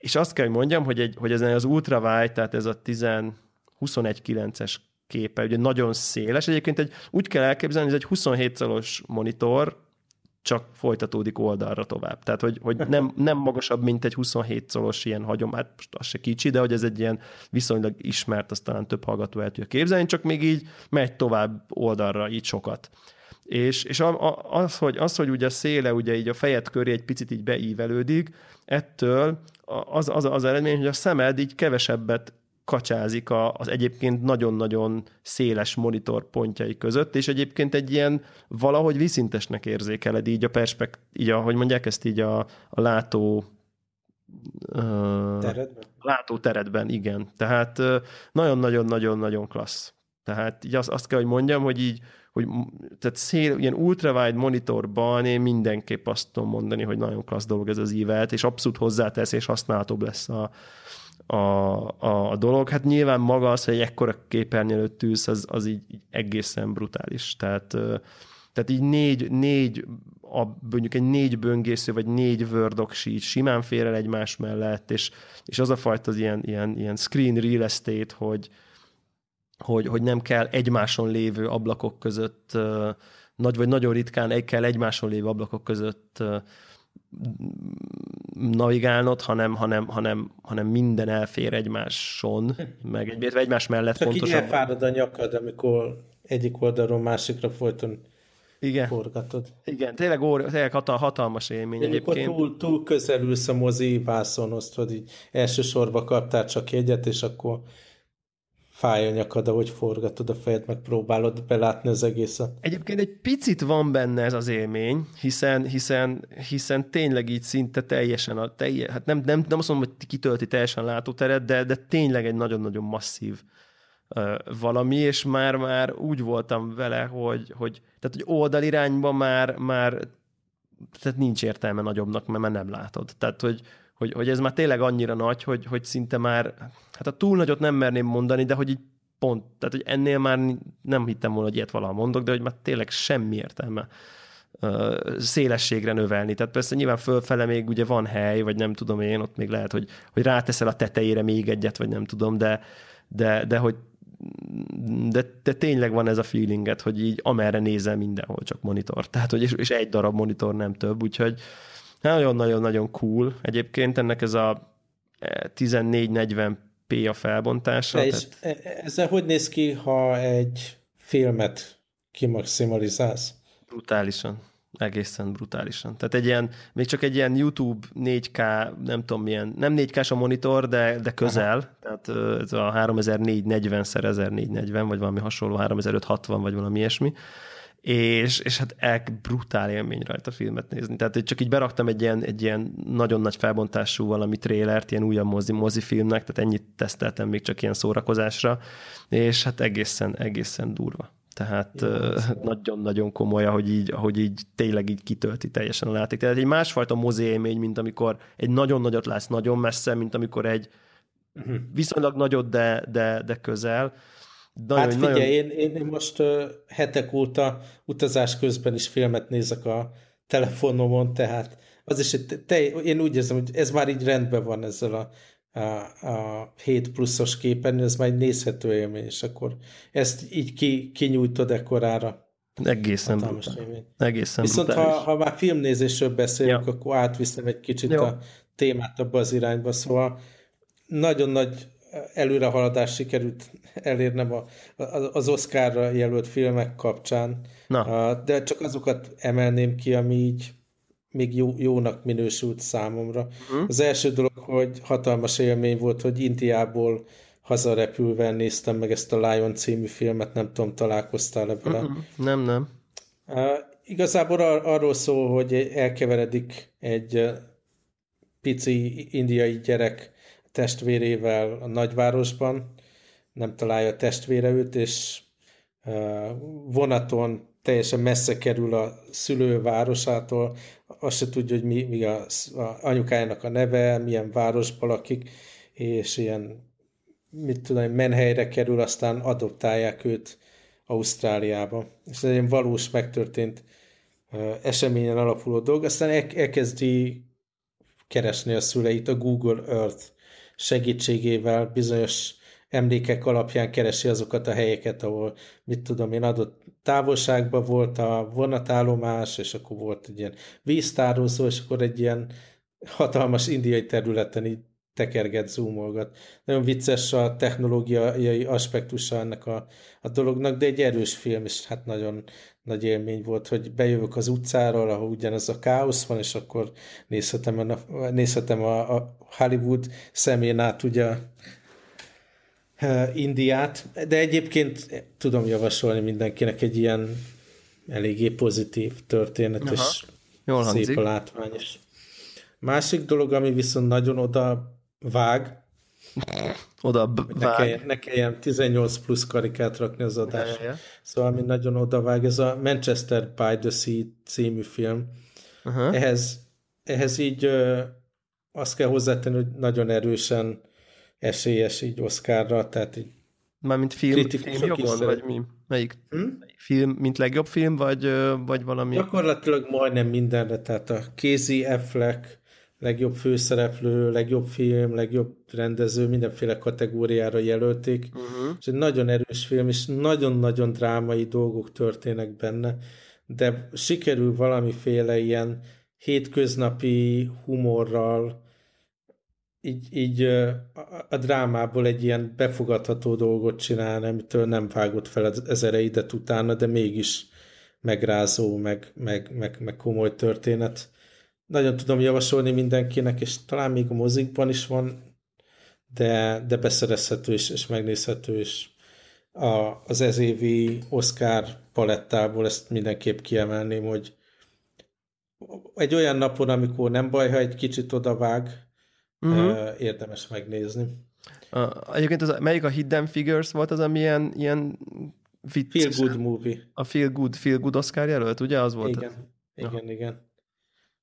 és azt kell, hogy mondjam, hogy, egy, hogy ezen az ultrawide, tehát ez a 21.9-es képe, ugye nagyon széles. Egyébként egy, úgy kell elképzelni, hogy ez egy 27 szalos monitor, csak folytatódik oldalra tovább. Tehát, hogy, hogy nem, nem magasabb, mint egy 27 szolos ilyen hagyom, hát most az se kicsi, de hogy ez egy ilyen viszonylag ismert, azt talán több hallgató el tudja képzelni, csak még így megy tovább oldalra, így sokat. És, és az, hogy, az, hogy ugye a széle ugye így a fejed köré egy picit így beívelődik, ettől az, az, az eredmény, hogy a szemed így kevesebbet kacsázik az egyébként nagyon-nagyon széles monitor pontjai között, és egyébként egy ilyen valahogy viszintesnek érzékeled így a perspekt, így a, hogy mondják ezt így a, a látó
teredben?
látó teredben, igen. Tehát nagyon-nagyon-nagyon-nagyon klassz. Tehát így azt, azt kell, hogy mondjam, hogy így hogy tehát szél, ilyen ultrawide monitorban én mindenképp azt tudom mondani, hogy nagyon klassz dolog ez az ívet, és abszolút hozzátesz, és használhatóbb lesz a, a, a, a dolog. Hát nyilván maga az, hogy egy ekkora képernyő előtt ülsz, az, az így, így egészen brutális. Tehát, tehát így négy, négy a, mondjuk egy négy böngésző, vagy négy Word simán fér el egymás mellett, és, és az a fajta az ilyen, ilyen, ilyen screen real estate, hogy, hogy, hogy nem kell egymáson lévő ablakok között, nagy vagy nagyon ritkán egy kell egymáson lévő ablakok között navigálnod, hanem, hanem, hanem, hanem minden elfér egymáson, meg egy, egymás mellett
Csak pontosan. Csak így elfárad a nyakad, amikor egyik oldalról másikra folyton igen. forgatod.
Igen, tényleg, óri, tényleg hatal, hatalmas élmény
Amikor egyébként. Túl, túl közelülsz a mozi vászonhoz, hogy így elsősorban kaptál csak egyet, és akkor fáj a nyakad, ahogy forgatod a fejed, meg próbálod belátni az egészet.
Egyébként egy picit van benne ez az élmény, hiszen, hiszen, hiszen tényleg így szinte teljesen, a, telje, hát nem, nem, nem azt mondom, hogy kitölti teljesen látóteret, de, de tényleg egy nagyon-nagyon masszív uh, valami, és már már úgy voltam vele, hogy, hogy tehát hogy oldalirányban már, már tehát nincs értelme nagyobbnak, mert már nem látod. Tehát, hogy, hogy, hogy ez már tényleg annyira nagy, hogy, hogy szinte már, hát a túl nagyot nem merném mondani, de hogy így pont, tehát hogy ennél már nem hittem volna, hogy ilyet valaha mondok, de hogy már tényleg semmi értelme szélességre növelni. Tehát persze nyilván fölfele még ugye van hely, vagy nem tudom én, ott még lehet, hogy, hogy ráteszel a tetejére még egyet, vagy nem tudom, de, de, de hogy de, de tényleg van ez a feelinget, hogy így amerre nézel mindenhol csak monitor. Tehát, hogy és, és egy darab monitor, nem több, úgyhogy nagyon-nagyon-nagyon cool. Egyébként ennek ez a 1440p a felbontása.
De és tehát... E- ezzel hogy néz ki, ha egy filmet kimaximalizálsz?
Brutálisan. Egészen brutálisan. Tehát egy ilyen, még csak egy ilyen YouTube 4K, nem tudom milyen, nem 4K-s a monitor, de, de közel, Aha. tehát ez a 3440 x 1440, vagy valami hasonló, 3560, vagy valami ilyesmi és, és hát el, brutál élmény rajta filmet nézni. Tehát csak így beraktam egy ilyen, egy ilyen nagyon nagy felbontású valami trélert, ilyen újabb mozi, mozifilmnek, tehát ennyit teszteltem még csak ilyen szórakozásra, és hát egészen, egészen durva. Tehát nagyon-nagyon komoly, ahogy így, ahogy így tényleg így kitölti teljesen a láték. Tehát egy másfajta mozi élmény, mint amikor egy nagyon nagyot látsz nagyon messze, mint amikor egy uh-huh. viszonylag nagyot, de, de, de közel.
Nagyon, hát figyelj, nagyon... én, én most uh, hetek óta utazás közben is filmet nézek a telefonomon, tehát az is, te, én úgy érzem, hogy ez már így rendben van ezzel a, a, a 7 pluszos képen, ez már egy nézhető élmény, és akkor ezt így ki, kinyújtod ekkorára.
Egészen brutál. Egészen
Viszont ha, ha már filmnézésről beszélünk, ja. akkor átviszem egy kicsit Jó. a témát abba az irányba, szóval nagyon nagy előrehaladást sikerült elérnem a, az Oscarra jelölt filmek kapcsán, Na. de csak azokat emelném ki, ami így még jó, jónak minősült számomra. Uh-huh. Az első dolog, hogy hatalmas élmény volt, hogy Indiából hazarepülve néztem meg ezt a Lion című filmet, nem tudom, találkoztál ebben uh-huh.
a... Nem, nem.
Uh, igazából ar- arról szól, hogy elkeveredik egy pici indiai gyerek testvérével a nagyvárosban, nem találja a testvére őt, és vonaton teljesen messze kerül a szülő városától, azt se tudja, hogy mi, mi a, a anyukájának a neve, milyen városban lakik, és ilyen, mit tudom, menhelyre kerül, aztán adoptálják őt Ausztráliába. És ez egy valós megtörtént eseményen alapuló dolog. Aztán el, elkezdi keresni a szüleit a Google Earth segítségével bizonyos emlékek alapján keresi azokat a helyeket, ahol, mit tudom én, adott távolságban volt a vonatállomás, és akkor volt egy ilyen víztározó, és akkor egy ilyen hatalmas indiai területen így tekerget, zoomolgat. Nagyon vicces a technológiai aspektusa ennek a, a dolognak, de egy erős film, és hát nagyon nagy élmény volt, hogy bejövök az utcáról, ahol ugyanaz a káosz van, és akkor nézhetem a, nézhetem a, a Hollywood szemén át ugye Indiát, de egyébként tudom javasolni mindenkinek egy ilyen eléggé pozitív történet, Aha. és Jól szép a látvány is. Másik dolog, ami viszont nagyon oda vág,
oda vág. Ne
kelljen, ne kelljen 18 plusz karikát rakni az adásra. Ja, ja. Szóval, ami nagyon oda vág, ez a Manchester by the Sea című film. Uh-huh. Ehhez, ehhez így ö, azt kell hozzátenni, hogy nagyon erősen esélyes így Oscarra, tehát így
Mármint film, film jogon, vagy mi? Melyik? Hm? Film, mint legjobb film, vagy, vagy valami?
Gyakorlatilag majdnem mindenre, tehát a Casey Affleck, legjobb főszereplő, legjobb film, legjobb rendező, mindenféle kategóriára jelölték, uh-huh. és egy nagyon erős film, és nagyon-nagyon drámai dolgok történnek benne, de sikerül valamiféle ilyen hétköznapi humorral, így, így a, drámából egy ilyen befogadható dolgot csinálni, amitől nem vágott fel az ereidet utána, de mégis megrázó, meg, meg, meg, meg komoly történet. Nagyon tudom javasolni mindenkinek, és talán még a mozikban is van, de, de beszerezhető és, és megnézhető, és a, az ezévi Oscar palettából ezt mindenképp kiemelném, hogy egy olyan napon, amikor nem baj, ha egy kicsit odavág, uh-huh. érdemes megnézni.
Uh, egyébként az, melyik a Hidden Figures volt az, ami ilyen, ilyen
vicces? Feel Good Movie.
A Feel Good, Feel Good Oscar jelölt, ugye? Az volt?
Igen, az? igen, Aha. igen.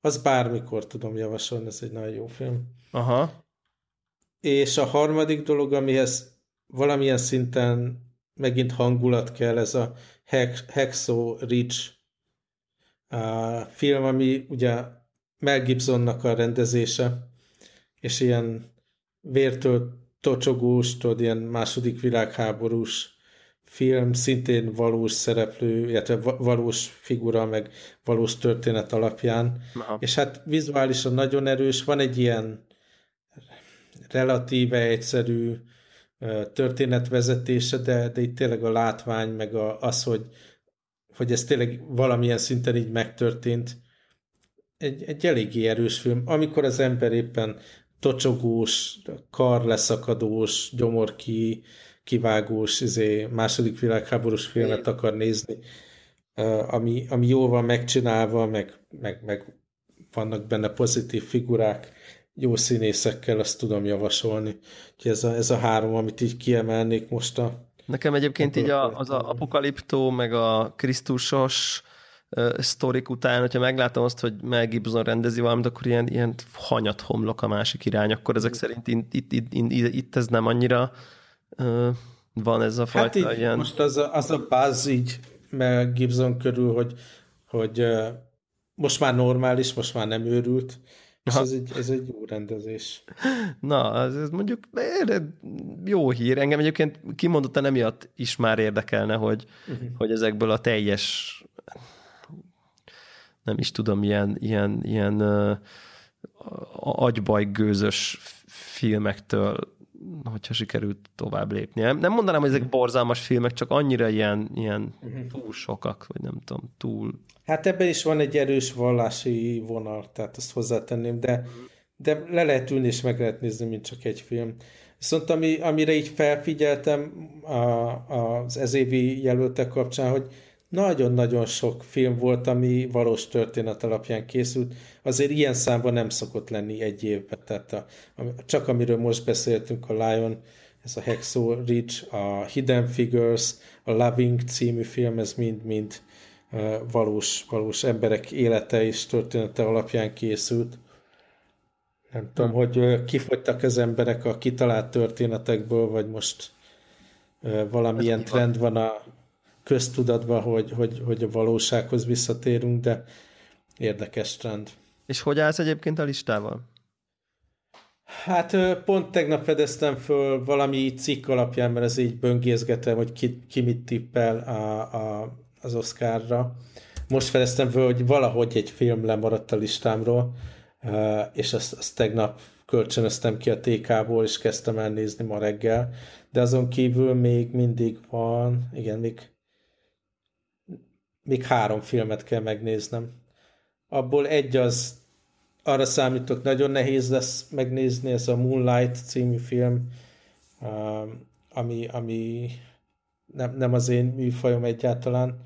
Az bármikor tudom javasolni, ez egy nagyon jó film.
Aha.
És a harmadik dolog, amihez valamilyen szinten megint hangulat kell, ez a Hexo Ridge a film, ami ugye Mel Gibsonnak a rendezése, és ilyen vértől tocsogós, tudod, ilyen második világháborús film, szintén valós szereplő, illetve valós figura, meg valós történet alapján. Aha. És hát vizuálisan nagyon erős, van egy ilyen relatíve egyszerű történetvezetése, de, de itt tényleg a látvány, meg a, az, hogy, hogy ez tényleg valamilyen szinten így megtörtént, egy, egy eléggé erős film, amikor az ember éppen tocsogós, kar leszakadós, gyomor ki, kivágós izé, második világháborús filmet akar nézni, ami, ami jól van megcsinálva, meg, meg, meg vannak benne pozitív figurák, jó színészekkel, azt tudom javasolni. Úgyhogy ez a, ez a három, amit így kiemelnék most a
Nekem egyébként így a, az a apokaliptó, meg a Krisztusos sztorik után, hogyha meglátom azt, hogy Mel Gibson rendezi valamit, akkor ilyen, ilyen hanyat homlok a másik irány, akkor ezek szerint itt, itt, itt, itt, itt ez nem annyira uh, van ez a hát fajta hát így, ilyen...
Most az a, az a buzz így Mel Gibson körül, hogy, hogy most már normális, most már nem őrült, és ez egy, ez egy jó rendezés.
Na, ez, ez mondjuk jó hír. Engem egyébként kimondottan emiatt is már érdekelne, hogy, uh-huh. hogy ezekből a teljes nem is tudom, ilyen, ilyen, ilyen agybajgőzös filmektől hogyha sikerült tovább lépni. Nem mondanám, hogy ezek borzalmas filmek, csak annyira ilyen, ilyen uh-huh. túl sokak, vagy nem tudom, túl...
Hát ebben is van egy erős vallási vonal, tehát ezt hozzátenném, de, de le lehet ülni és meg lehet nézni, mint csak egy film. Viszont ami, amire így felfigyeltem a, az ezévi jelöltek kapcsán, hogy nagyon-nagyon sok film volt, ami valós történet alapján készült. Azért ilyen számban nem szokott lenni egy évben. Tehát a, csak amiről most beszéltünk, a Lion, ez a Hexo Ridge, a Hidden Figures, a Loving című film, ez mind-mind valós, valós emberek élete és története alapján készült. Nem tudom, hogy kifogytak az emberek a kitalált történetekből, vagy most valamilyen trend van a köztudatban, hogy, hogy, hogy a valósághoz visszatérünk, de érdekes trend.
És hogy állsz egyébként a listával?
Hát pont tegnap fedeztem föl valami cikk alapján, mert ez így böngészgetem, hogy ki, ki mit tippel a, a, az Oscarra. Most fedeztem föl, hogy valahogy egy film lemaradt a listámról, és azt, azt tegnap kölcsönöztem ki a TK-ból, és kezdtem el nézni ma reggel, de azon kívül még mindig van, igen, még még három filmet kell megnéznem. Abból egy az, arra számítok, nagyon nehéz lesz megnézni, ez a Moonlight című film, um, ami, ami nem, nem az én műfajom egyáltalán.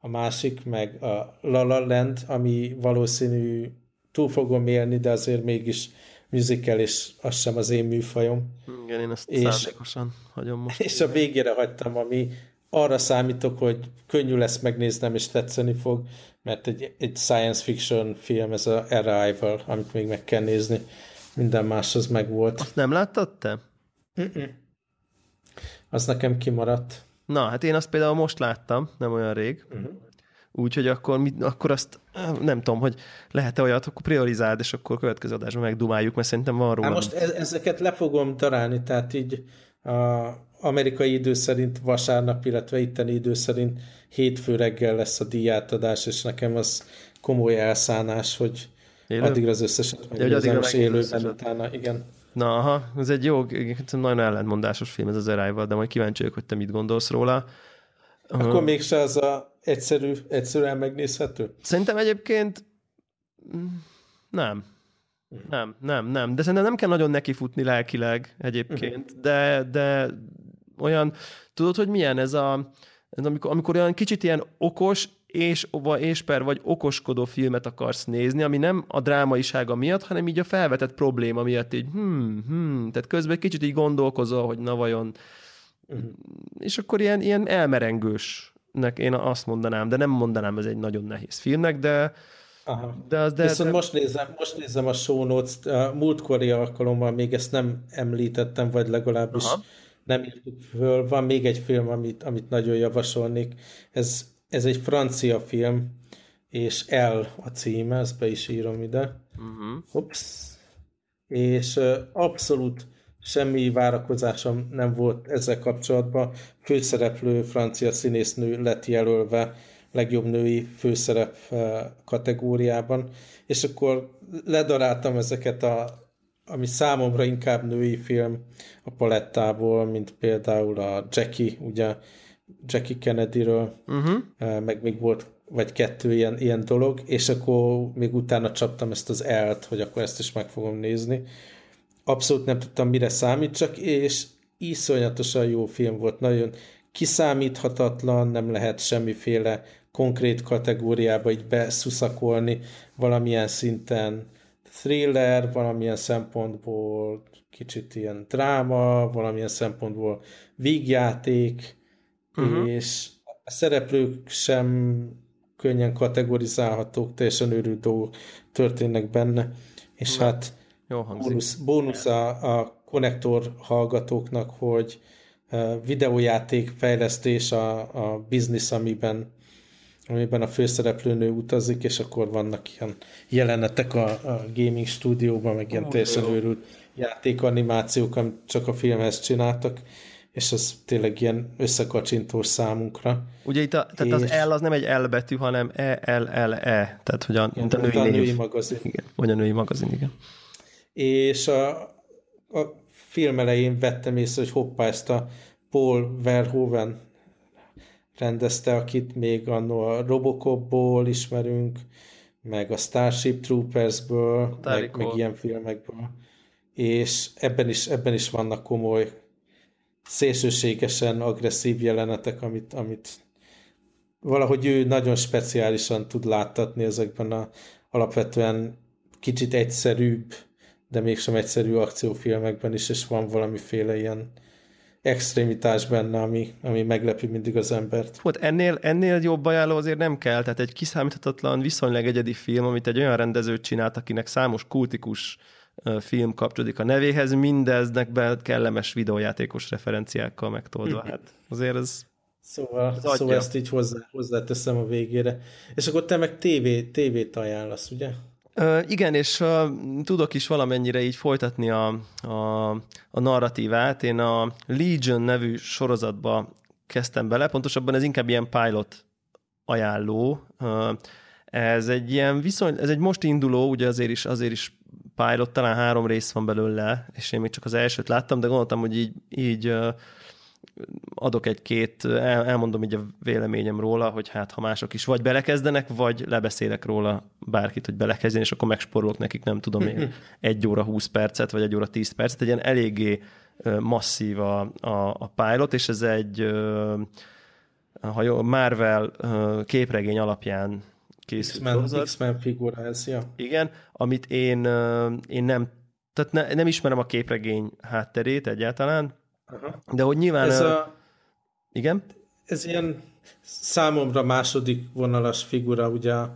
A másik meg a La La Land, ami valószínű túl fogom élni, de azért mégis musical, és az sem az én műfajom.
Igen, én ezt és, szándékosan hagyom most.
És a végére hagytam, ami arra számítok, hogy könnyű lesz megnéznem, és tetszeni fog, mert egy, egy science fiction film, ez a Arrival, amit még meg kell nézni. Minden más az meg volt.
Azt nem láttad te?
Mm-mm. Az nekem kimaradt.
Na, hát én azt például most láttam, nem olyan rég. Uh-huh. Úgyhogy akkor, mit, akkor azt nem tudom, hogy lehet-e olyat, akkor priorizáld, és akkor következő adásban megdumáljuk, mert szerintem van róla.
Hát most e- ezeket le fogom darálni, tehát így a, amerikai idő szerint vasárnap, illetve itteni idő szerint hétfő reggel lesz a díjátadás, és nekem az komoly elszánás, hogy Élő? addigra az összeset megnézem, és élőben utána, igen.
Na, aha, ez egy jó, nagyon ellentmondásos film ez az Arrival, de majd kíváncsi vagyok, hogy te mit gondolsz róla.
Akkor uh, mégse az a egyszerű, egyszerűen megnézhető?
Szerintem egyébként mm, nem. Nem, nem, nem. De szerintem nem kell nagyon nekifutni lelkileg egyébként, uh-huh. de, de olyan, tudod, hogy milyen ez a, ez amikor, amikor olyan kicsit ilyen okos, és, és per vagy okoskodó filmet akarsz nézni, ami nem a drámaisága miatt, hanem így a felvetett probléma miatt így, hmm, hmm, tehát közben egy kicsit így gondolkozol, hogy na vajon, uh-huh. és akkor ilyen, ilyen elmerengősnek én azt mondanám, de nem mondanám ez egy nagyon nehéz filmnek, de
Aha. De az, de, Viszont de... most nézem, most nézem a show notes a múltkori alkalommal még ezt nem említettem, vagy legalábbis Aha nem írtuk föl. Van még egy film, amit, amit nagyon javasolnék. Ez, ez egy francia film, és El a címe, ezt be is írom ide. Uh-huh. Ups. És uh, abszolút semmi várakozásom nem volt ezzel kapcsolatban. Főszereplő francia színésznő lett jelölve legjobb női főszerep kategóriában, és akkor ledaráltam ezeket a ami számomra inkább női film a palettából, mint például a Jackie, ugye Jackie Kennedyről, uh-huh. meg még volt vagy kettő ilyen, ilyen dolog, és akkor még utána csaptam ezt az elt, hogy akkor ezt is meg fogom nézni. Abszolút nem tudtam, mire számítsak, és iszonyatosan jó film volt, nagyon kiszámíthatatlan, nem lehet semmiféle konkrét kategóriába így beszuszakolni valamilyen szinten thriller, valamilyen szempontból kicsit ilyen dráma, valamilyen szempontból vígjáték, uh-huh. és a szereplők sem könnyen kategorizálhatók, teljesen őrült dolgok történnek benne, és Na, hát jó bónusz, bónusz a, a konnektor hallgatóknak, hogy videójáték fejlesztés a, a biznisz, amiben amiben a főszereplőnő utazik, és akkor vannak ilyen jelenetek a, a gaming stúdióban, meg ilyen oh, teljesen jó. őrült játékanimációk, amit csak a filmhez csináltak, és az tényleg ilyen összekacsintós számunkra.
Ugye itt a, tehát és... az L az nem egy L betű, hanem E-L-L-E, tehát hogy a,
igen, a női, a női magazin.
Igen, vagy a női magazin, igen.
És a, a film elején vettem észre, hogy hoppá, ezt a Paul Verhoeven rendezte, akit még annó a Robocopból ismerünk, meg a Starship Troopersből, meg, meg ilyen filmekből. És ebben is, ebben is vannak komoly, szélsőségesen agresszív jelenetek, amit, amit valahogy ő nagyon speciálisan tud láttatni ezekben a alapvetően kicsit egyszerűbb, de mégsem egyszerű akciófilmekben is, és van valamiféle ilyen extrémitás benne, ami, ami meglepi mindig az embert.
Hát ennél, ennél jobb ajánló azért nem kell, tehát egy kiszámíthatatlan, viszonylag egyedi film, amit egy olyan rendező csinált, akinek számos kultikus film kapcsolódik a nevéhez, mindeznek be kellemes videójátékos referenciákkal megtoldva. Hát azért ez
Szóval, ez szóval ezt így hozzá, hozzáteszem a végére. És akkor te meg TV, tévét ajánlasz, ugye?
Igen, és tudok is valamennyire így folytatni a, a, a narratívát. Én a Legion nevű sorozatba kezdtem bele, pontosabban ez inkább ilyen pilot ajánló. Ez egy ilyen viszony, ez egy most induló, ugye azért is, azért is pilot, talán három rész van belőle, és én még csak az elsőt láttam, de gondoltam, hogy így, így adok egy-két, el, elmondom így a véleményem róla, hogy hát ha mások is vagy belekezdenek, vagy lebeszélek róla bárkit, hogy belekezdjen, és akkor megsporolok nekik, nem tudom én, egy óra 20 percet, vagy egy óra 10 percet, egy ilyen eléggé masszív a, a, a pilot, és ez egy ha jó, Marvel képregény alapján készült
X-Men, X-Men figura ez, ja.
Igen, amit én, én nem, tehát ne, nem ismerem a képregény hátterét egyáltalán, Aha. De hogy nyilván... Ez a, igen?
Ez ilyen számomra második vonalas figura, ugye a,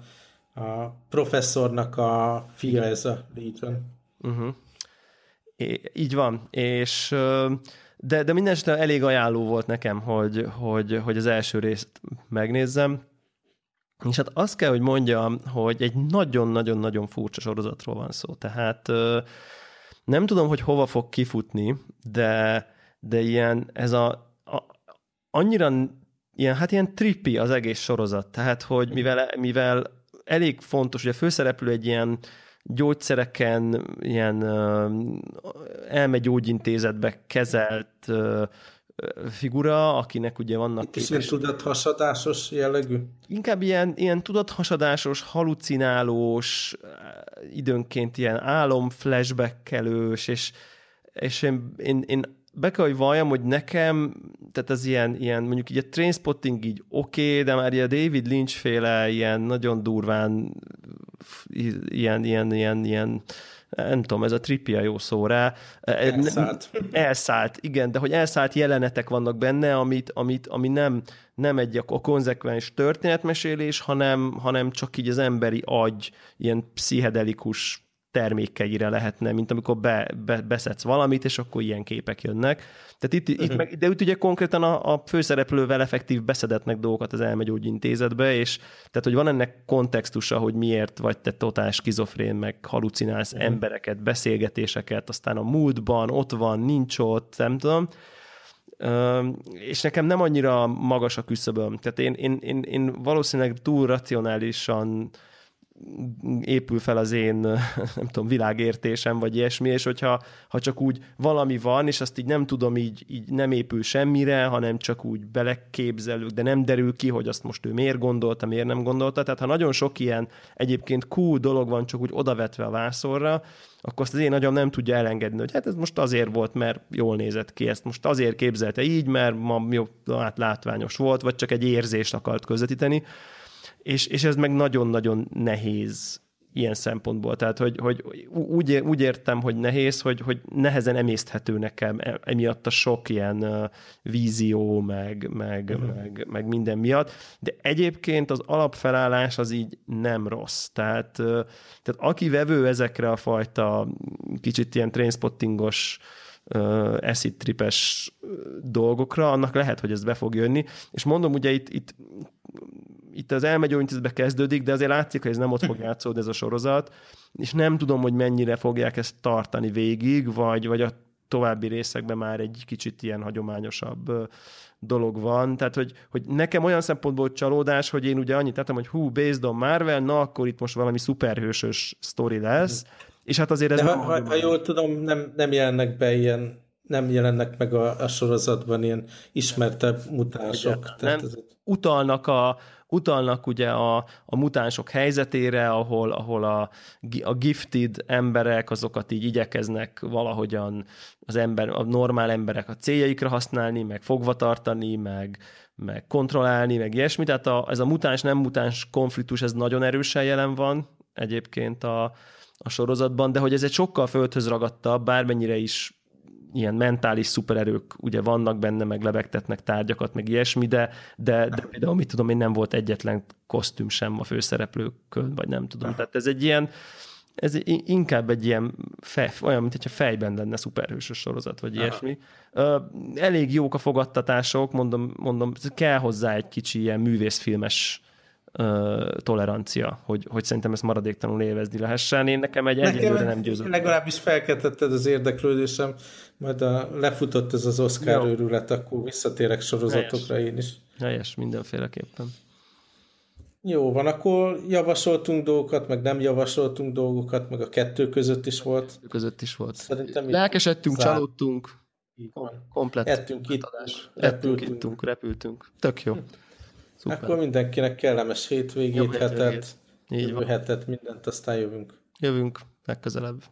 a professzornak a fia ez a Legion.
Uh-huh. É, így van, és de, de minden esetre elég ajánló volt nekem, hogy, hogy, hogy az első részt megnézzem, és hát azt kell, hogy mondjam, hogy egy nagyon-nagyon-nagyon furcsa sorozatról van szó. Tehát nem tudom, hogy hova fog kifutni, de de ilyen, ez a, a annyira ilyen, hát ilyen trippi az egész sorozat, tehát, hogy mivel, mivel elég fontos, hogy a főszereplő egy ilyen gyógyszereken, ilyen elmegyógyintézetbe kezelt figura, akinek ugye vannak...
Itt is ilyen tudathasadásos jellegű?
Inkább ilyen, ilyen tudathasadásos, halucinálós, időnként ilyen álom flashbackelős, és, és én, én, én be kell, hogy valljam, hogy nekem, tehát az ilyen, ilyen mondjuk így a Trainspotting így oké, okay, de már ilyen David Lynch féle ilyen nagyon durván ilyen, ilyen, ilyen, ilyen nem tudom, ez a tripia jó szó rá.
Elszállt.
Elszállt, igen, de hogy elszállt jelenetek vannak benne, amit, amit, ami nem, nem egy a konzekvens történetmesélés, hanem, hanem csak így az emberi agy ilyen pszichedelikus termékeire lehetne, mint amikor be, be, beszedsz valamit, és akkor ilyen képek jönnek. Tehát itt, uh-huh. itt meg, de itt ugye konkrétan a, a főszereplővel effektív beszedetnek dolgokat az elmegyógyintézetbe, és tehát, hogy van ennek kontextusa, hogy miért vagy te totál skizofrén, meg halucinálsz uh-huh. embereket, beszélgetéseket, aztán a múltban ott van, nincs ott, nem tudom, és nekem nem annyira magas a küszöböm. Tehát én, én, én, én valószínűleg túl racionálisan épül fel az én, nem tudom, világértésem, vagy ilyesmi, és hogyha ha csak úgy valami van, és azt így nem tudom, így, így nem épül semmire, hanem csak úgy beleképzelünk, de nem derül ki, hogy azt most ő miért gondolta, miért nem gondolta. Tehát ha nagyon sok ilyen egyébként cool dolog van csak úgy odavetve a vászorra, akkor azt az én agyam nem tudja elengedni, hogy hát ez most azért volt, mert jól nézett ki, ezt most azért képzelte így, mert ma jó, hát látványos volt, vagy csak egy érzést akart közvetíteni és, és ez meg nagyon-nagyon nehéz ilyen szempontból. Tehát, hogy, hogy úgy, úgy értem, hogy nehéz, hogy, hogy nehezen emészthető nekem e, emiatt a sok ilyen vízió, meg, meg, uh-huh. meg, meg minden miatt. De egyébként az alapfelállás az így nem rossz. Tehát, tehát aki vevő ezekre a fajta kicsit ilyen trainspottingos uh, acid tripes dolgokra, annak lehet, hogy ez be fog jönni. És mondom, ugye itt, itt itt az elmegyóintézetbe kezdődik, de azért látszik, hogy ez nem ott fog játszódni ez a sorozat, és nem tudom, hogy mennyire fogják ezt tartani végig, vagy, vagy a további részekben már egy kicsit ilyen hagyományosabb dolog van. Tehát, hogy, hogy nekem olyan szempontból csalódás, hogy én ugye annyit tettem, hogy hú, based on Marvel, na akkor itt most valami szuperhősös sztori lesz, és hát azért ez...
De ha, ha, ha jól tudom, nem, nem jelennek be ilyen nem jelennek meg a, a sorozatban ilyen ismertebb mutánsok.
nem, ez... utalnak a, utalnak ugye a, a mutánsok helyzetére, ahol, ahol a, a gifted emberek, azokat így igyekeznek valahogyan az ember, a normál emberek a céljaikra használni, meg fogva tartani, meg, meg kontrollálni, meg ilyesmi. Tehát a, ez a mutáns-nem mutáns konfliktus, ez nagyon erősen jelen van egyébként a, a sorozatban, de hogy ez egy sokkal földhöz ragadtabb, bármennyire is ilyen mentális szupererők ugye vannak benne, meg lebegtetnek tárgyakat, meg ilyesmi, de, de, de például, mit tudom én, nem volt egyetlen kosztüm sem a főszereplőkön, vagy nem tudom. Tehát ez egy ilyen, ez inkább egy ilyen fej, olyan, mint hogyha fejben lenne szuperhősös sorozat, vagy Aha. ilyesmi. Elég jók a fogadtatások, mondom, mondom, kell hozzá egy kicsi ilyen művészfilmes tolerancia, hogy, hogy szerintem ezt maradéktalanul élvezni lehessen. Én nekem egy egyelőre nem győzött.
Legalábbis felkeltetted az érdeklődésem, majd a, lefutott ez az Oscar Jó. őrület, akkor visszatérek sorozatokra Helyes. én is.
Helyes, mindenféleképpen.
Jó van, akkor javasoltunk dolgokat, meg nem javasoltunk dolgokat, meg a kettő között is volt. Kettő
között is volt. Szerintem Lelkesedtünk, zár... csalódtunk. Komplet.
Ettünk, itt,
repültünk. Ettünk, repültünk. Tök jó.
Szuper. Akkor mindenkinek kellemes hétvégét, Jó hetet, hétvégét. Így van. hetet, mindent, aztán jövünk.
Jövünk legközelebb.